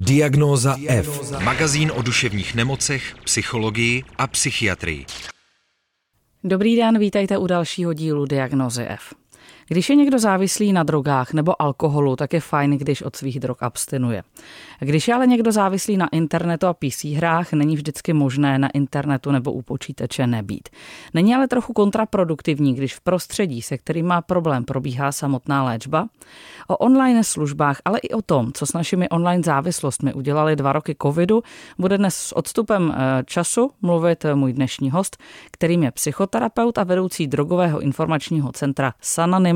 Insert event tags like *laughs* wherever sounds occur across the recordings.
Diagnóza F. Magazín o duševních nemocech, psychologii a psychiatrii. Dobrý den, vítejte u dalšího dílu Diagnozy F. Když je někdo závislý na drogách nebo alkoholu, tak je fajn, když od svých drog abstinuje. Když je ale někdo závislý na internetu a PC hrách, není vždycky možné na internetu nebo u počítače nebýt. Není ale trochu kontraproduktivní, když v prostředí, se kterým má problém, probíhá samotná léčba? O online službách, ale i o tom, co s našimi online závislostmi udělali dva roky covidu, bude dnes s odstupem eh, času mluvit můj dnešní host, kterým je psychoterapeut a vedoucí drogového informačního centra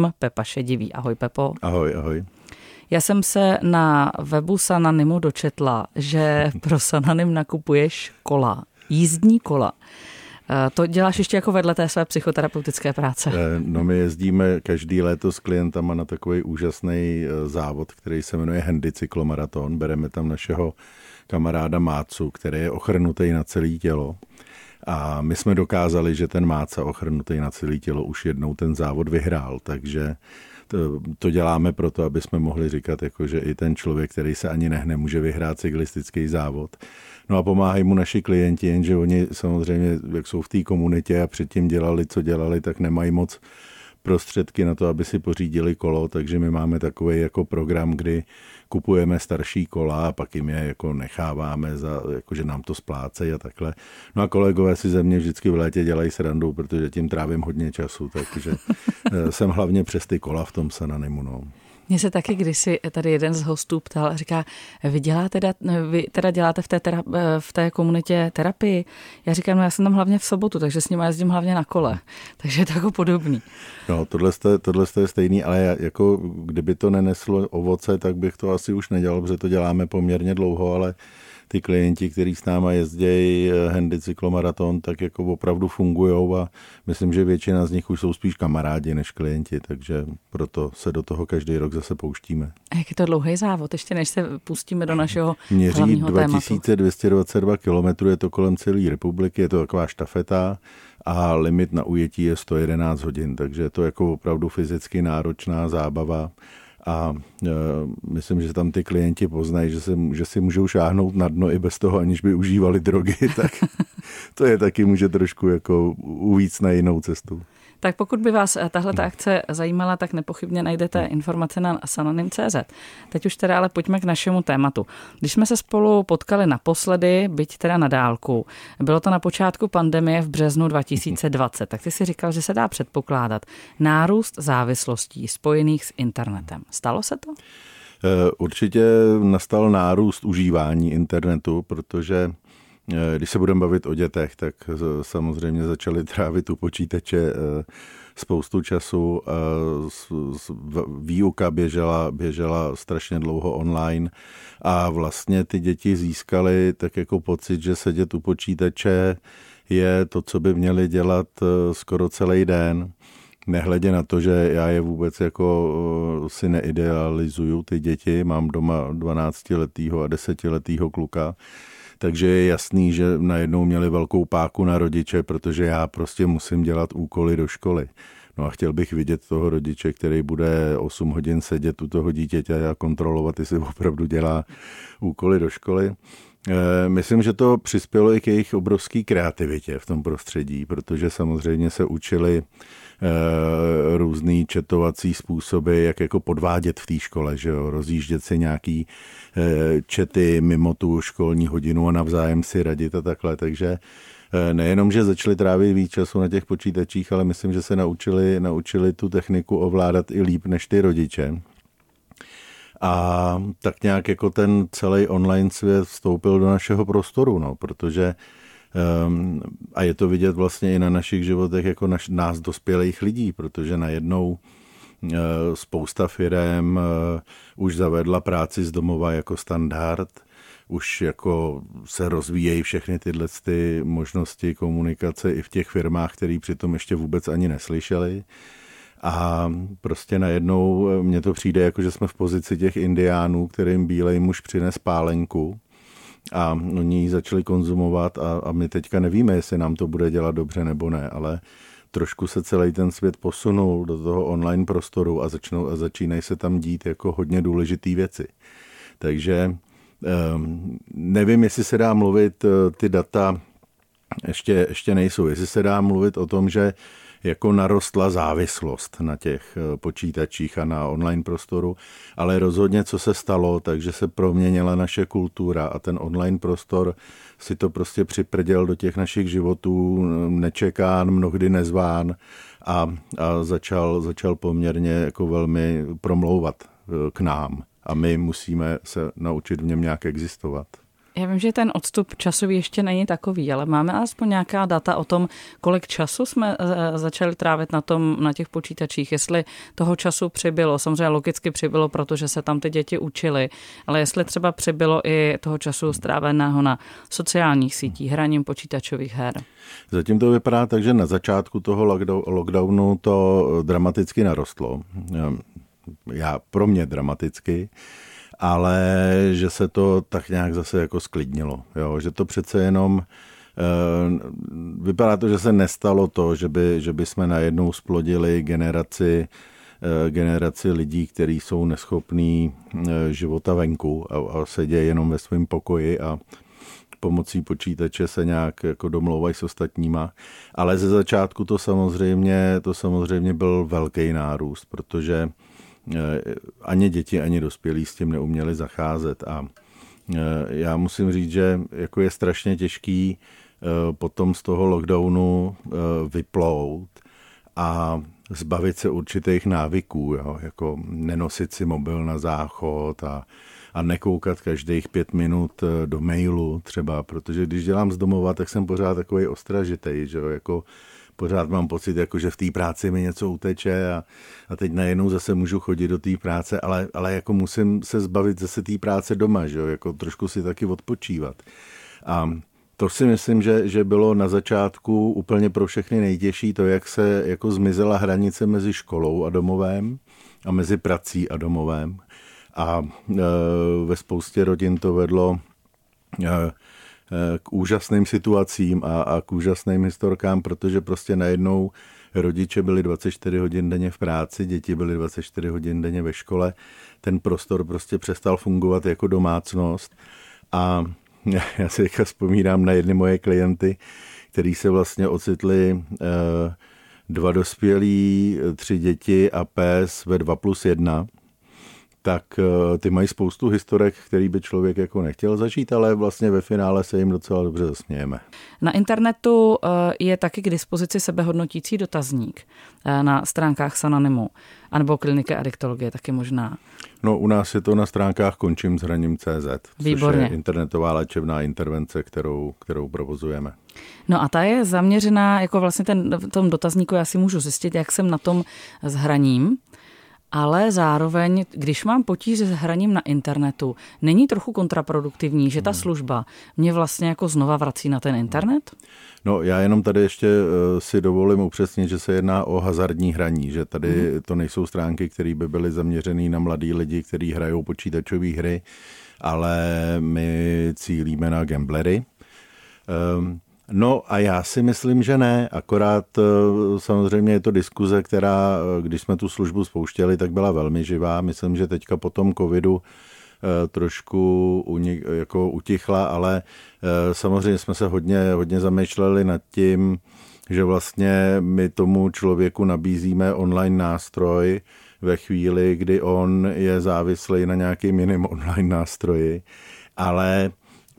Sananim Pepa Šedivý. Ahoj Pepo. Ahoj, ahoj. Já jsem se na webu Sananimu dočetla, že *laughs* pro Sananim nakupuješ kola, jízdní kola. Eh, to děláš ještě jako vedle té své psychoterapeutické práce? Eh, no my jezdíme každý léto s klientama na takový úžasný eh, závod, který se jmenuje Handy cyklomaraton. Bereme tam našeho kamaráda Mácu, který je ochrnutý na celé tělo. A my jsme dokázali, že ten Máca ochrnutý na celé tělo už jednou ten závod vyhrál, takže to, to děláme proto, aby jsme mohli říkat, jako, že i ten člověk, který se ani nehne, může vyhrát cyklistický závod. No a pomáhají mu naši klienti, jenže oni samozřejmě, jak jsou v té komunitě a předtím dělali, co dělali, tak nemají moc prostředky na to, aby si pořídili kolo, takže my máme takový jako program, kdy kupujeme starší kola a pak jim je jako necháváme, za, jako že nám to splácejí a takhle. No a kolegové si ze mě vždycky v létě dělají srandu, protože tím trávím hodně času, takže *laughs* eh, jsem hlavně přes ty kola v tom Sananimu. No. Mně se taky kdysi tady jeden z hostů ptal a říká, vy, děláte, vy teda děláte v té, tera, v té komunitě terapii? Já říkám, no já jsem tam hlavně v sobotu, takže s ním jezdím hlavně na kole. *laughs* Takže je to jako podobný. No, tohle, je, tohle je stejný, ale jako kdyby to neneslo ovoce, tak bych to asi už nedělal, protože to děláme poměrně dlouho, ale ty klienti, kteří s náma jezdí eh, handy cyklomaraton, tak jako opravdu fungují a myslím, že většina z nich už jsou spíš kamarádi než klienti, takže proto se do toho každý rok zase pouštíme. A jak je to dlouhý závod, ještě než se pustíme do našeho Měří 2222 km, je to kolem celé republiky, je to taková štafeta a limit na ujetí je 111 hodin, takže je to jako opravdu fyzicky náročná zábava a e, myslím, že tam ty klienti poznají, že, se, že si můžou šáhnout na dno i bez toho, aniž by užívali drogy, *laughs* tak to je taky může trošku jako uvíc na jinou cestu. Tak pokud by vás eh, tahle ta akce zajímala, tak nepochybně najdete informace na sanonym.cz. Teď už teda ale pojďme k našemu tématu. Když jsme se spolu potkali naposledy, byť teda na dálku, bylo to na počátku pandemie v březnu *laughs* 2020, tak ty si říkal, že se dá předpokládat nárůst závislostí spojených s internetem. Stalo se to? Eh, určitě nastal nárůst užívání internetu, protože když se budeme bavit o dětech, tak samozřejmě začali trávit u počítače eh, spoustu času. Eh, výuka běžela, běžela strašně dlouho online a vlastně ty děti získaly tak jako pocit, že sedět u počítače je to, co by měli dělat skoro celý den. Nehledě na to, že já je vůbec jako si neidealizuju ty děti, mám doma 12-letýho a 10-letýho kluka, takže je jasný, že najednou měli velkou páku na rodiče, protože já prostě musím dělat úkoly do školy. No a chtěl bych vidět toho rodiče, který bude 8 hodin sedět u toho dítěte a kontrolovat, jestli opravdu dělá úkoly do školy. Eh, myslím, že to přispělo i k jejich obrovské kreativitě v tom prostředí, protože samozřejmě se učili Eh, různý četovací způsoby, jak jako podvádět v té škole, že jo, rozjíždět si nějaký eh, čety mimo tu školní hodinu a navzájem si radit a takhle, takže nejenom, že začali trávit víc času na těch počítačích, ale myslím, že se naučili, naučili tu techniku ovládat i líp než ty rodiče. A tak nějak jako ten celý online svět vstoupil do našeho prostoru, no, protože Um, a je to vidět vlastně i na našich životech jako naš, nás dospělých lidí, protože najednou uh, spousta firm uh, už zavedla práci z domova jako standard, už jako se rozvíjejí všechny tyhle ty možnosti komunikace i v těch firmách, které přitom ještě vůbec ani neslyšeli. A prostě najednou uh, mně to přijde jako, že jsme v pozici těch indiánů, kterým bílej muž přines pálenku a oni ji začali konzumovat a, a my teďka nevíme, jestli nám to bude dělat dobře nebo ne, ale trošku se celý ten svět posunul do toho online prostoru a, začnou, a začínají se tam dít jako hodně důležité věci. Takže ehm, nevím, jestli se dá mluvit, ty data ještě, ještě nejsou, jestli se dá mluvit o tom, že jako narostla závislost na těch eh, počítačích a na online prostoru, ale rozhodně, co se stalo, takže se proměnila naše kultura a ten online prostor si to prostě připrděl do těch našich životů, nečekán, mnohdy nezván a, a začal, začal poměrně jako velmi promlouvat eh, k nám a my musíme se naučit v něm nějak existovat. Já vím, že ten odstup časový ještě není takový, ale máme aspoň nějaká data o tom, kolik času jsme eh, začali trávit na, tom, na těch počítačích, jestli toho času přibylo. Samozřejmě logicky přibylo, protože se tam ty děti učily, ale jestli třeba přibylo i toho času stráveného na sociálních sítích, hraním počítačových her. Zatím to vypadá tak, že na začátku toho lockdownu to dramaticky narostlo. Já pro mě dramaticky ale že se to tak nějak zase jako sklidnilo. Jo? Že to přece jenom eh, vypadá to, že se nestalo to, že by, že by jsme najednou splodili generaci eh, generaci lidí, kteří jsou neschopní eh, života venku a, a sedějí jenom ve svém pokoji a pomocí počítače se nějak jako domlouvají s ostatníma. Ale ze začátku to samozřejmě, to samozřejmě byl velký nárůst, protože ani děti, ani dospělí s tím neuměli zacházet. A eh, já musím říct, že jako je strašně těžký eh, potom z toho lockdownu vyplout a zbavit se určitých návyků, jo? jako nenosit si mobil na záchod a, a nekoukat každých pět minut do mailu třeba, protože když dělám z domova, tak jsem pořád takový ostražitej, že jo? jako pořád mám pocit, jako že v té práci mi něco uteče a, a teď najednou zase můžu chodit do té práce, ale, ale jako musím se zbavit zase té práce doma, že jo? jako trošku si taky odpočívat. A to si myslím, že, že bylo na začátku úplně pro všechny nejtěžší to, jak se jako zmizela hranice mezi školou a domovém a mezi prací a domovém. A e, ve spoustě rodin to vedlo e, k úžasným situacím a, a k úžasným historkám, protože prostě najednou rodiče byli 24 hodin denně v práci, děti byly 24 hodin denně ve škole, ten prostor prostě přestal fungovat jako domácnost. A *laughs* já si teďka vzpomínám na jedny moje klienty, který se vlastně ocitli eh, dva dospělí, tři děti a pes ve 2 plus 1 tak eh, ty mají spoustu historek, který by člověk jako nechtěl zažít, ale vlastně ve finále se jim docela dobře zasmějeme. Na internetu eh, je taky k dispozici sebehodnotící dotazník eh, na stránkách Sananimu, anebo kliniky adiktologie taky možná. No u nás je to na stránkách končím s hraním CZ, Výborně. což je internetová léčebná intervence, kterou, kterou provozujeme. No a ta je zaměřená, jako vlastně ten, v tom dotazníku já si můžu zjistit, jak jsem na tom s hraním ale zároveň, když mám potíže s hraním na internetu, není trochu kontraproduktivní, že ta hmm. služba mě vlastně jako znova vrací na ten internet? No já jenom tady ještě eh, si dovolím upřesnit, že se jedná o hazardní hraní, že tady hmm. to nejsou stránky, které by byly zaměřené na mladý lidi, kteří hrajou počítačové hry, ale my cílíme na gamblery. Um, No a já si myslím, že ne, akorát eh, samozřejmě je to diskuze, která, eh, když jsme tu službu spouštěli, tak byla velmi živá. Myslím, že teďka po tom covidu eh, trošku jako utichla, ale samozřejmě jsme se hodně, hodně zamýšleli nad tím, že vlastně my tomu člověku nabízíme online nástroj ve chvíli, kdy on je závislý na nějakým jiným online nástroji, ale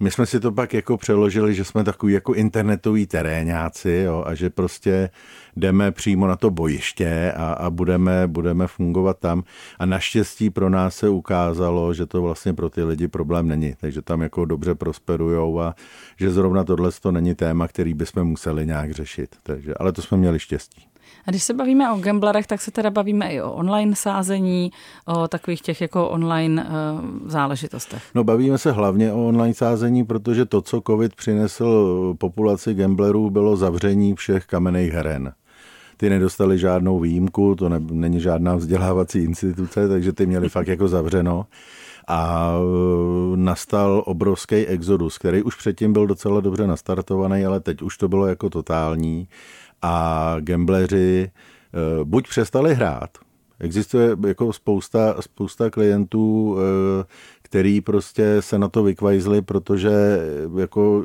my jsme si to pak jako přeložili, že jsme takový jako internetoví terénáci jo, a že prostě jdeme přímo na to bojiště a, a budeme, budeme fungovat tam. A naštěstí pro nás se ukázalo, že to vlastně pro ty lidi problém není, takže tam jako dobře prosperujou a že zrovna tohle to není téma, který bychom museli nějak řešit. Takže, ale to jsme měli štěstí. A když se bavíme o gamblerech, tak se teda bavíme i o online sázení, o takových těch jako online uh, záležitostech. No bavíme se hlavně o online sázení, protože to, co covid přinesl populaci gamblerů, bylo zavření všech kamenných heren ty nedostali žádnou výjimku, to ne, není žádná vzdělávací instituce, takže ty měli fakt jako zavřeno. A e, nastal obrovský exodus, který už předtím byl docela dobře nastartovaný, ale teď už to bylo jako totální a gambleři eh, buď přestali hrát, Existuje jako spousta, spousta klientů, eh, který prostě se na to vykvajzli, protože jako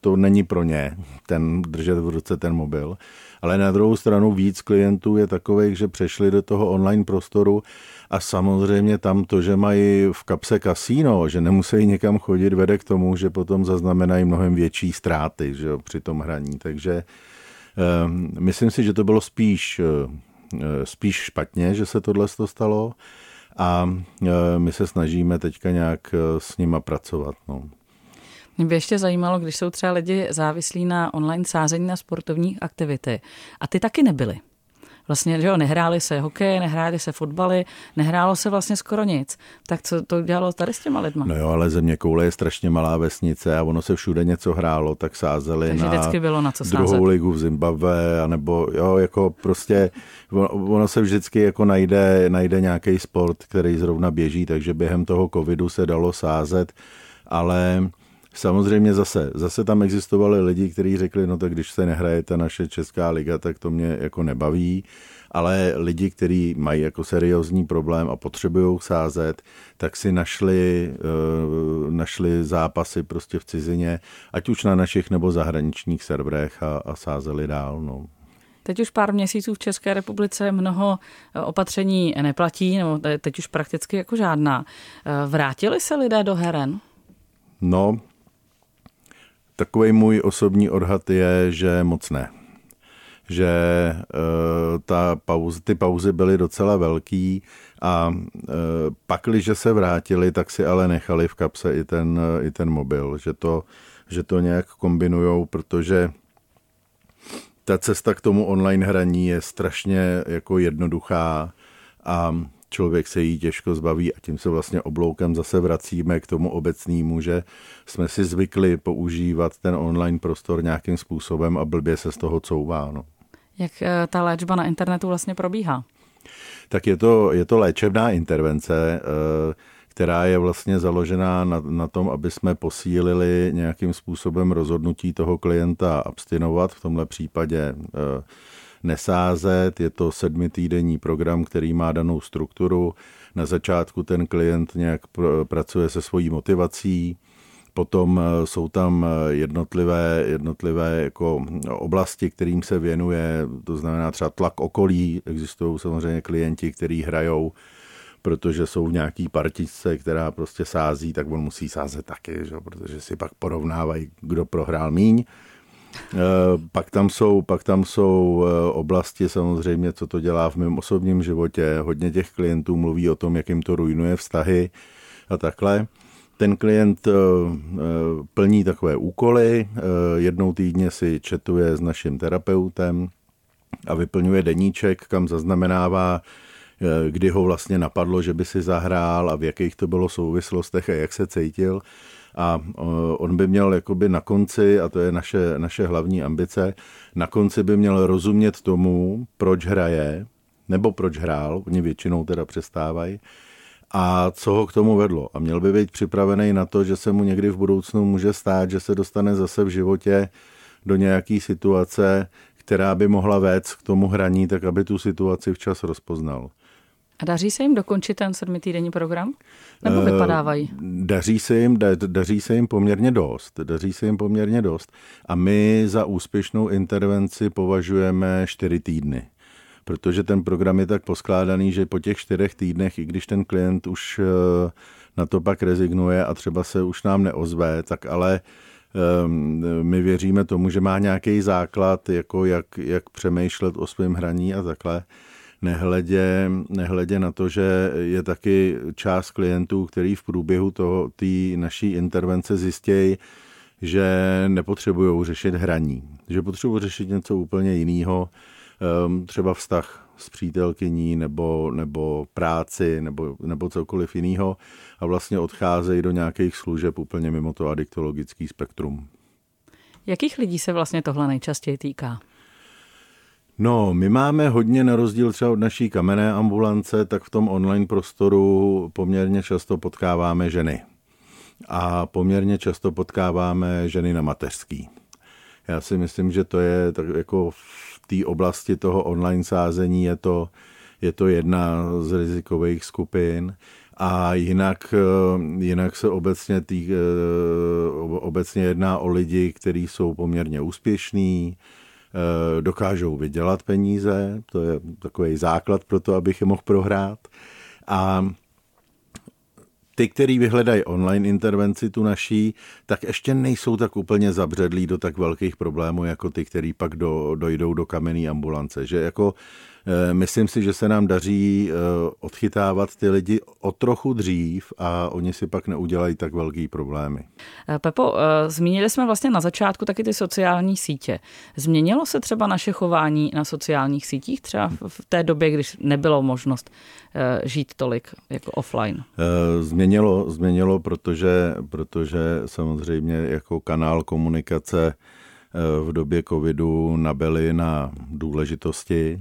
to není pro ně, ten držet v ruce ten mobil. Ale na druhou stranu víc klientů je takových, že přešli do toho online prostoru a samozřejmě tam to, že mají v kapse kasíno, že nemusí někam chodit, vede k tomu, že potom zaznamenají mnohem větší ztráty že jo, při tom hraní. Takže myslím si, že to bylo spíš, uh, spíš špatně, že se tohle stalo a uh, my se snažíme teďka nějak s nima pracovat. No. Mě by ještě zajímalo, když jsou třeba lidi závislí na online sázení na sportovní aktivity a ty taky nebyly. Vlastně, že jo, nehráli se hokej, nehráli se fotbaly, nehrálo se vlastně skoro nic. Tak co to dělalo tady s těma lidma? No jo, ale země koule je strašně malá vesnice a ono se všude něco hrálo, tak sázeli Takže na bylo na co druhou sázet. ligu v Zimbabwe, anebo jo, jako prostě ono se vždycky jako najde, najde nějaký sport, který zrovna běží, takže během toho covidu se dalo sázet, ale Samozřejmě zase, zase tam existovali lidi, kteří řekli, no tak když se nehraje ta naše česká liga, tak to mě jako nebaví, ale lidi, kteří mají jako seriózní problém a potřebují sázet, tak si našli, uh, našli zápasy prostě v cizině, ať už na našich nebo zahraničních serverech a, a sázeli dál. No. Teď už pár měsíců v České republice mnoho eh, opatření neplatí, nebo teď už prakticky jako žádná. Eh, vrátili se lidé do heren? No, Takový můj osobní odhad je, že moc ne. Že uh, ta pauze, ty pauzy byly docela velký a uh, pakliže se vrátili, tak si ale nechali v kapse i ten, uh, i ten mobil, že to, že to nějak kombinujou, protože ta cesta k tomu online hraní je strašně jako jednoduchá a člověk se jí těžko zbaví a tím se vlastně obloukem zase vracíme k tomu obecnému, že jsme si zvykli používat ten online prostor nějakým způsobem a blbě se z toho couvá. No. Jak eh, ta léčba na internetu vlastně probíhá? Tak je to, je to léčebná intervence, eh, která je vlastně založená na, na tom, aby jsme posílili nějakým způsobem rozhodnutí toho klienta abstinovat, v tomhle případě eh, nesázet. Je to sedmitýdenní program, který má danou strukturu. Na začátku ten klient nějak pr- pracuje se svojí motivací, Potom eh, jsou tam eh, jednotlivé, jednotlivé jako oblasti, kterým se věnuje, to znamená třeba tlak okolí. Existují samozřejmě klienti, kteří hrajou, protože jsou v nějaký partičce, která prostě sází, tak on musí sázet taky, že? protože si pak porovnávají, kdo prohrál míň. Eh, pak tam jsou, pak tam jsou eh, oblasti samozřejmě, co to dělá v mém osobním životě. Hodně těch klientů mluví o tom, jak jim to rujnuje vztahy a takhle. Ten klient eh, plní takové úkoly, jednou týdně si četuje s naším terapeutem a vyplňuje deníček, kam zaznamenává, kdy ho vlastně napadlo, že by si zahrál a v jakých to bylo souvislostech a jak se cítil a on by měl jakoby na konci, a to je naše, naše hlavní ambice, na konci by měl rozumět tomu, proč hraje, nebo proč hrál, oni většinou teda přestávají, a co ho k tomu vedlo. A měl by být připravený na to, že se mu někdy v budoucnu může stát, že se dostane zase v životě do nějaké situace, která by mohla vést k tomu hraní, tak aby tu situaci včas rozpoznal. A daří se jim dokončit ten sedmitýdenní program? Nebo eh, vypadávají? Daří se jim, da, daří se jim poměrně dost. Daří se jim poměrně dost. A my za úspěšnou intervenci považujeme čtyři týdny. Protože ten program je tak poskládaný, že po těch čtyřech týdnech, i když ten klient už eh, na to pak rezignuje a třeba se už nám neozve, tak ale ehm, my věříme tomu, že má nějaký základ, jako jak, jak přemýšlet o svém hraní a takhle nehledě, nehledě na to, že je taky část klientů, který v průběhu té naší intervence zjistějí, že nepotřebují řešit hraní, že potřebují řešit něco úplně jiného, ehm, třeba vztah s přítelkyní nebo, nebo práci nebo, nebo cokoliv jiného a vlastně odcházejí do nějakých služeb úplně mimo to adiktologický spektrum. Jakých lidí se vlastně tohle nejčastěji týká? No, my máme hodně na rozdíl třeba od naší kamenné ambulance, tak v tom online prostoru poměrně často potkáváme ženy. A poměrně často potkáváme ženy na mateřský. Já si myslím, že to je tak jako v té oblasti toho online sázení je to, je to jedna z rizikových skupin. A jinak, jinak se obecně, tý, obecně jedná o lidi, kteří jsou poměrně úspěšní, dokážou vydělat peníze, to je takový základ pro to, abych je mohl prohrát. A ty, který vyhledají online intervenci tu naší, tak ještě nejsou tak úplně zabředlí do tak velkých problémů, jako ty, který pak do, dojdou do kamenné ambulance. Že jako Eh, myslím si, že se nám daří eh, odchytávat ty lidi o trochu dřív a oni si pak neudělají tak velký problémy. Eh, Pepo, zmínili jsme vlastně na začátku taky ty sociální sítě. Změnilo se třeba naše chování na sociálních sítích, třeba v té době, když nebylo možnost žít tolik jako offline? Změnilo, změnilo protože, protože samozřejmě jako kanál komunikace v době covidu nabyly na důležitosti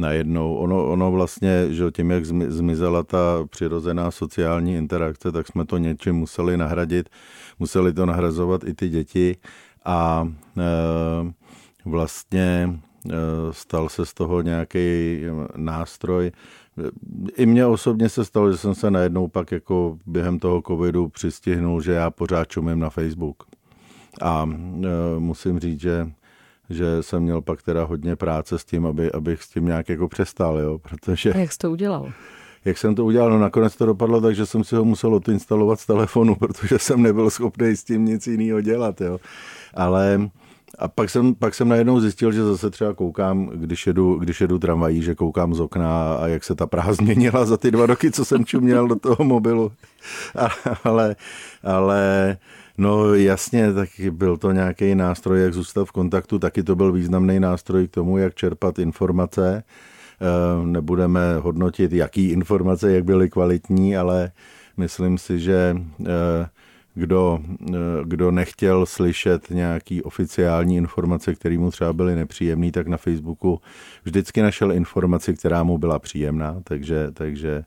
najednou. Ono, ono vlastně, že tím, jak zmizela ta přirozená sociální interakce, tak jsme to něčím museli nahradit. Museli to nahrazovat i ty děti a e, vlastně e, stal se z toho nějaký nástroj. I mně osobně se stalo, že jsem se najednou pak jako během toho covidu přistihnul, že já pořád čumím na Facebook. A e, musím říct, že že jsem měl pak teda hodně práce s tím, aby, abych s tím nějak jako přestal, jo, protože... A jak jsi to udělal? Jak jsem to udělal? No nakonec to dopadlo tak, že jsem si ho musel odinstalovat z telefonu, *laughs* protože jsem nebyl schopný s tím nic jiného dělat, jo. Ale a pak jsem, pak jsem najednou zjistil, že zase třeba koukám, když jedu, když jedu tramvají, že koukám z okna a jak se ta Praha *laughs* změnila za ty dva roky, co jsem čuměl do toho mobilu. *laughs* Ale, ale No jasně, tak byl to nějaký nástroj, jak zůstat v kontaktu, taky to byl významný nástroj k tomu, jak čerpat informace. Eh, nebudeme hodnotit, jaký informace, jak byly kvalitní, ale myslím si, že eh, kdo, eh, kdo nechtěl slyšet nějaký oficiální informace, které mu třeba byly nepříjemné, tak na Facebooku vždycky našel informaci, která mu byla příjemná, takže, takže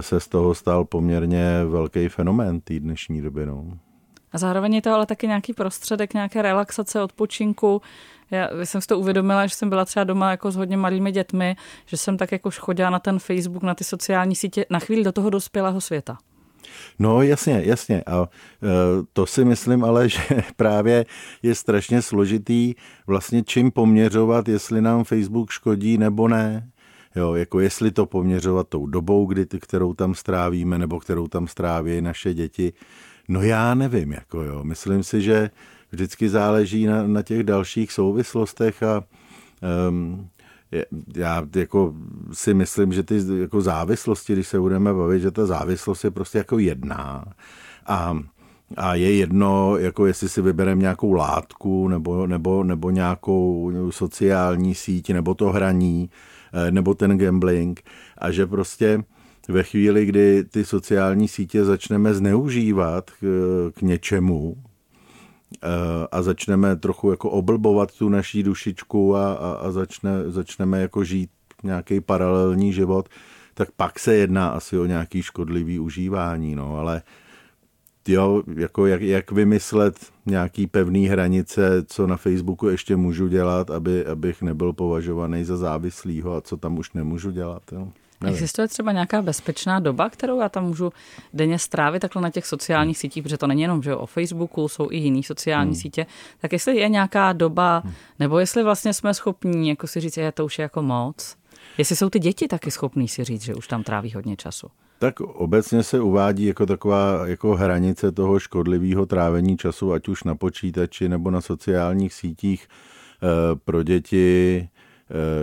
se z toho stal poměrně velký fenomén té dnešní doby. No. A zároveň je to ale taky nějaký prostředek, nějaké relaxace, odpočinku. Já jsem si to uvědomila, že jsem byla třeba doma jako s hodně malými dětmi, že jsem tak jako chodila na ten Facebook, na ty sociální sítě, na chvíli do toho dospělého světa. No jasně, jasně. A e, to si myslím ale, *laughs* že právě je strašně složitý vlastně čím poměřovat, jestli nám Facebook škodí nebo ne. Jo, jako jestli to poměřovat tou dobou, kdy, kterou tam strávíme, nebo kterou tam stráví naše děti. No já nevím, jako jo. Myslím si, že vždycky záleží na, na těch dalších souvislostech a um, já jako si myslím, že ty jako závislosti, když se budeme bavit, že ta závislost je prostě jako jedná. A a je jedno, jako jestli si vybereme nějakou látku nebo, nebo, nebo nějakou sociální síť, nebo to hraní, eh, nebo ten gambling. A že prostě ve chvíli, kdy ty sociální sítě začneme zneužívat k, k něčemu eh, a začneme trochu jako oblbovat tu naší dušičku a, a, a začne, začneme jako žít nějaký paralelní život, tak pak se jedná asi o nějaký škodlivý užívání, no, ale jo, jako jak, jak vymyslet nějaký pevný hranice, co na Facebooku ještě můžu dělat, aby, abych nebyl považovaný za závislýho a co tam už nemůžu dělat. Jo. Nevím. Existuje třeba nějaká bezpečná doba, kterou já tam můžu denně strávit takhle na těch sociálních hmm. sítích, protože to není jenom že o Facebooku, jsou i jiné sociální hmm. sítě. Tak jestli je nějaká doba, hmm. nebo jestli vlastně jsme schopní jako si říct, že to už je jako moc. Jestli jsou ty děti taky schopní si říct, že už tam tráví hodně času. Tak obecně se uvádí jako taková jako hranice toho škodlivého trávení času, ať už na počítači nebo na sociálních sítích eh, pro děti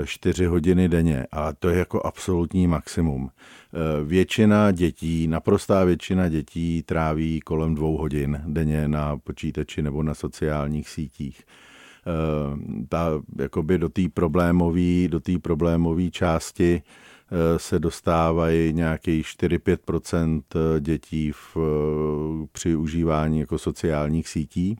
4 hodiny denně a to je jako absolutní maximum. Eh, většina dětí, naprostá většina dětí tráví kolem dvou hodin denně na počítači nebo na sociálních sítích. Eh, ta, jakoby do té problémové do té problémové části eh, se dostávají nějakých 4-5% dětí v, při užívání jako sociálních sítí.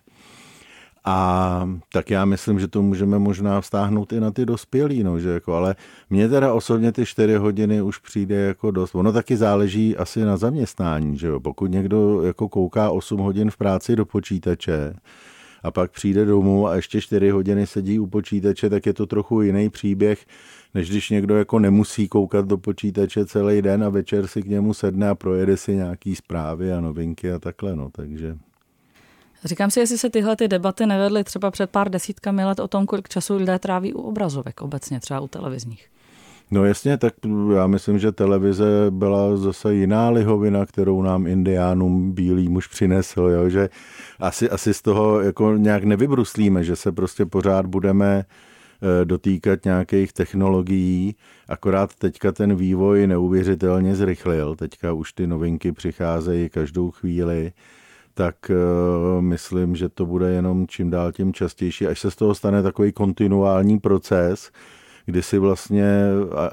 A tak já myslím, že to můžeme možná vztáhnout i na ty dospělí, no, že jako, ale mně teda osobně ty čtyři hodiny už přijde jako dost. Ono taky záleží asi na zaměstnání, že jo. Pokud někdo jako kouká 8 hodin v práci do počítače, a pak přijde domů a ještě 4 hodiny sedí u počítače, tak je to trochu jiný příběh, než když někdo jako nemusí koukat do počítače celý den a večer si k němu sedne a projede si nějaký zprávy a novinky a takhle, no, takže... Říkám si, jestli se tyhle ty debaty nevedly třeba před pár desítkami let o tom, kolik času lidé tráví u obrazovek obecně, třeba u televizních. No jasně, tak já myslím, že televize byla zase jiná lihovina, kterou nám indiánům bílý muž přinesl, jo? že asi, asi z toho jako nějak nevybruslíme, že se prostě pořád budeme eh, dotýkat nějakých technologií, akorát teďka ten vývoj neuvěřitelně zrychlil, teďka už ty novinky přicházejí každou chvíli, tak uh, myslím, že to bude jenom čím dál tím častější, až se z toho stane takový kontinuální proces, kdy si vlastně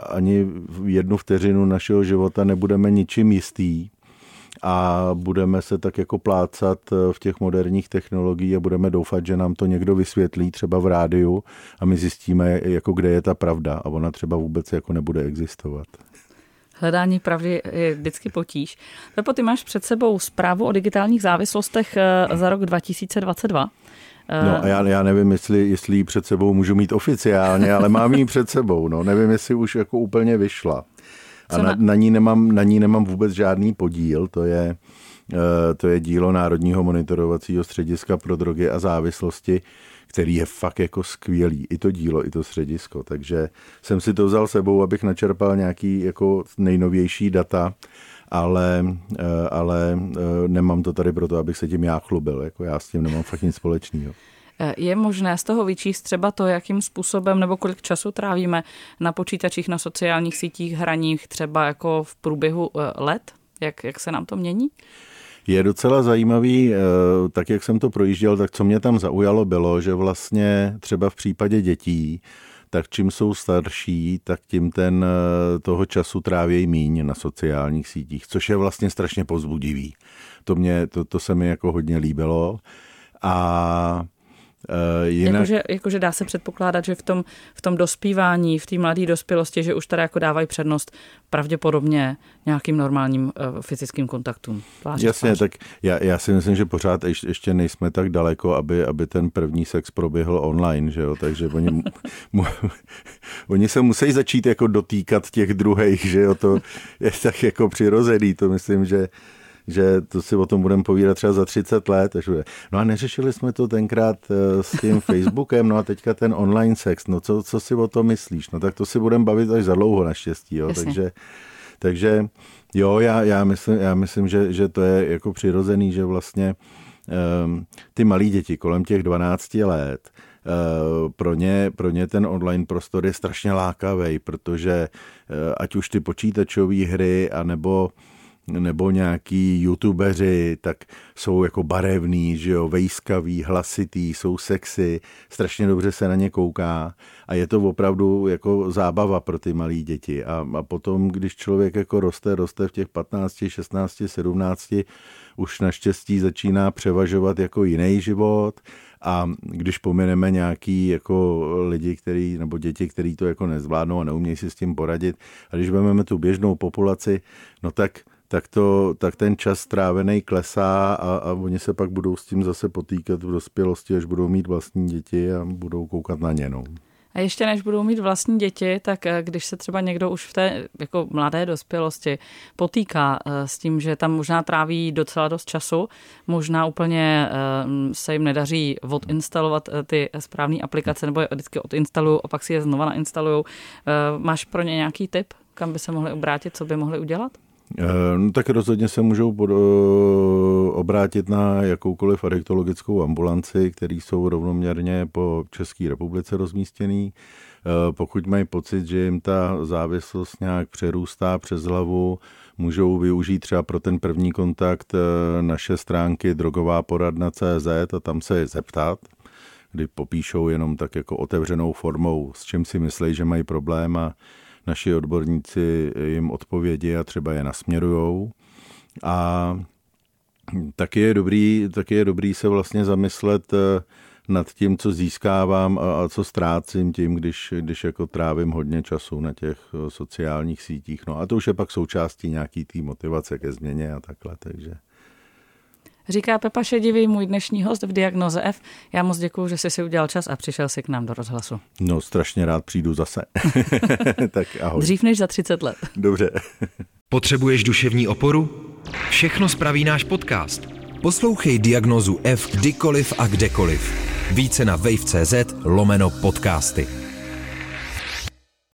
ani jednu vteřinu našeho života nebudeme ničím jistý a budeme se tak jako plácat eh, v těch moderních technologiích a budeme doufat, že nám to někdo vysvětlí třeba v rádiu a my zjistíme, jako kde je ta pravda a ona třeba vůbec jako nebude existovat. Hledání pravdy je vždycky potíž. Pepo, ty máš před sebou zprávu o digitálních závislostech eh, za rok 2022. No a já, já nevím, jestli, jestli ji před sebou můžu mít oficiálně, ale mám ji před sebou. No. Nevím, jestli už jako úplně vyšla. A na, na, ní nemám, na ní nemám vůbec žádný podíl. To je, eh, to je dílo Národního monitorovacího střediska pro drogy a závislosti, který je fakt jako skvělý. I to dílo, i to středisko. Takže jsem si to vzal sebou, abych načerpal nějaký jako nejnovější data ale, eh, ale eh, nemám to tady proto, abych se tím já chlubil. Jako já s tím nemám fakt nic společného. Eh, je možné z toho vyčíst třeba to, jakým způsobem nebo kolik času trávíme na počítačích, na sociálních sítích, hraních, třeba jako v průběhu let? Jak, jak se nám to mění? Je docela zajímavý, tak jak jsem to projížděl, tak co mě tam zaujalo bylo, že vlastně třeba v případě dětí tak čím jsou starší, tak tím ten eh, toho času trávějí míň na sociálních sítích, což je vlastně strašně pozbudivý. To, mě, to, to se mi jako hodně líbilo. A Uh, jinak... jakože, jakože dá se předpokládat, že v tom, v tom dospívání, v té mladé dospělosti, že už teda jako dávají přednost pravděpodobně nějakým normálním uh, fyzickým kontaktům. Tváří Jasně, tvář. tak já, já si myslím, že pořád ještě, ještě nejsme tak daleko, aby, aby ten první sex proběhl online, že jo? takže oni, mu, *laughs* oni se musí začít jako dotýkat těch druhých, že jo, to je tak jako přirozený, to myslím, že že to si o tom budeme povídat třeba za 30 let. Až bude. No a neřešili jsme to tenkrát eh, s tím Facebookem, no a teďka ten online sex, no co, co si o tom myslíš? No tak to si budeme bavit až za dlouho naštěstí, jo, takže, takže jo, já, já myslím, já myslím že, že to je jako přirozený, že vlastně um, ty malí děti kolem těch 12 let, Uh, pro ně, pro ně ten online prostor je strašně lákavý, protože uh, ať už ty počítačové hry, anebo nebo nějaký youtubeři, tak jsou jako barevný, že jo, vejskaví, hlasitý, jsou sexy, strašně dobře se na ně kouká a je to opravdu jako zábava pro ty malé děti. A, a potom, když člověk jako roste, roste v těch 15, 16, 17, už naštěstí začíná převažovat jako jiný život a když pomineme nějaký jako lidi, který, nebo děti, který to jako nezvládnou a neumějí si s tím poradit, a když vezmeme tu běžnou populaci, no tak tak, to, tak ten čas strávený klesá a, a oni se pak budou s tím zase potýkat v dospělosti, až budou mít vlastní děti a budou koukat na ně. No. A ještě než budou mít vlastní děti, tak eh, když se třeba někdo už v té jako mladé dospělosti potýká eh, s tím, že tam možná tráví docela dost času, možná úplně eh, se jim nedaří odinstalovat ty správné aplikace, nebo je vždycky odinstalují a pak si je znova nainstalují. Máš pro ně nějaký tip, kam by se mohli obrátit, co by mohli udělat? Eh, no, tak rozhodně se můžou pod, eh, obrátit na jakoukoliv adiktologickou ambulanci, který jsou rovnoměrně po České republice rozmístěný. Eh, pokud mají pocit, že jim ta závislost nějak přerůstá přes hlavu, můžou využít třeba pro ten první kontakt naše stránky drogová poradna CZ a tam se zeptat, kdy popíšou jenom tak jako otevřenou formou, s čím si myslí, že mají problém a naši odborníci jim odpovědi a třeba je nasměrujou. A taky je dobrý, taky je dobrý se vlastně zamyslet eh, nad tím, co získávám a, co ztrácím tím, když, když jako trávím hodně času na těch eh, sociálních sítích. No a to už je pak součástí nějaký té motivace ke změně a takhle, takže... Říká Pepa Šedivý, můj dnešní host v Diagnoze F. Já moc děkuji, že jsi si udělal čas a přišel si k nám do rozhlasu. No, strašně rád přijdu zase. *laughs* tak ahoj. Dřív než za 30 let. Dobře. Potřebuješ duševní oporu? Všechno spraví náš podcast. Poslouchej Diagnozu F kdykoliv a kdekoliv. Více na wave.cz lomeno podcasty.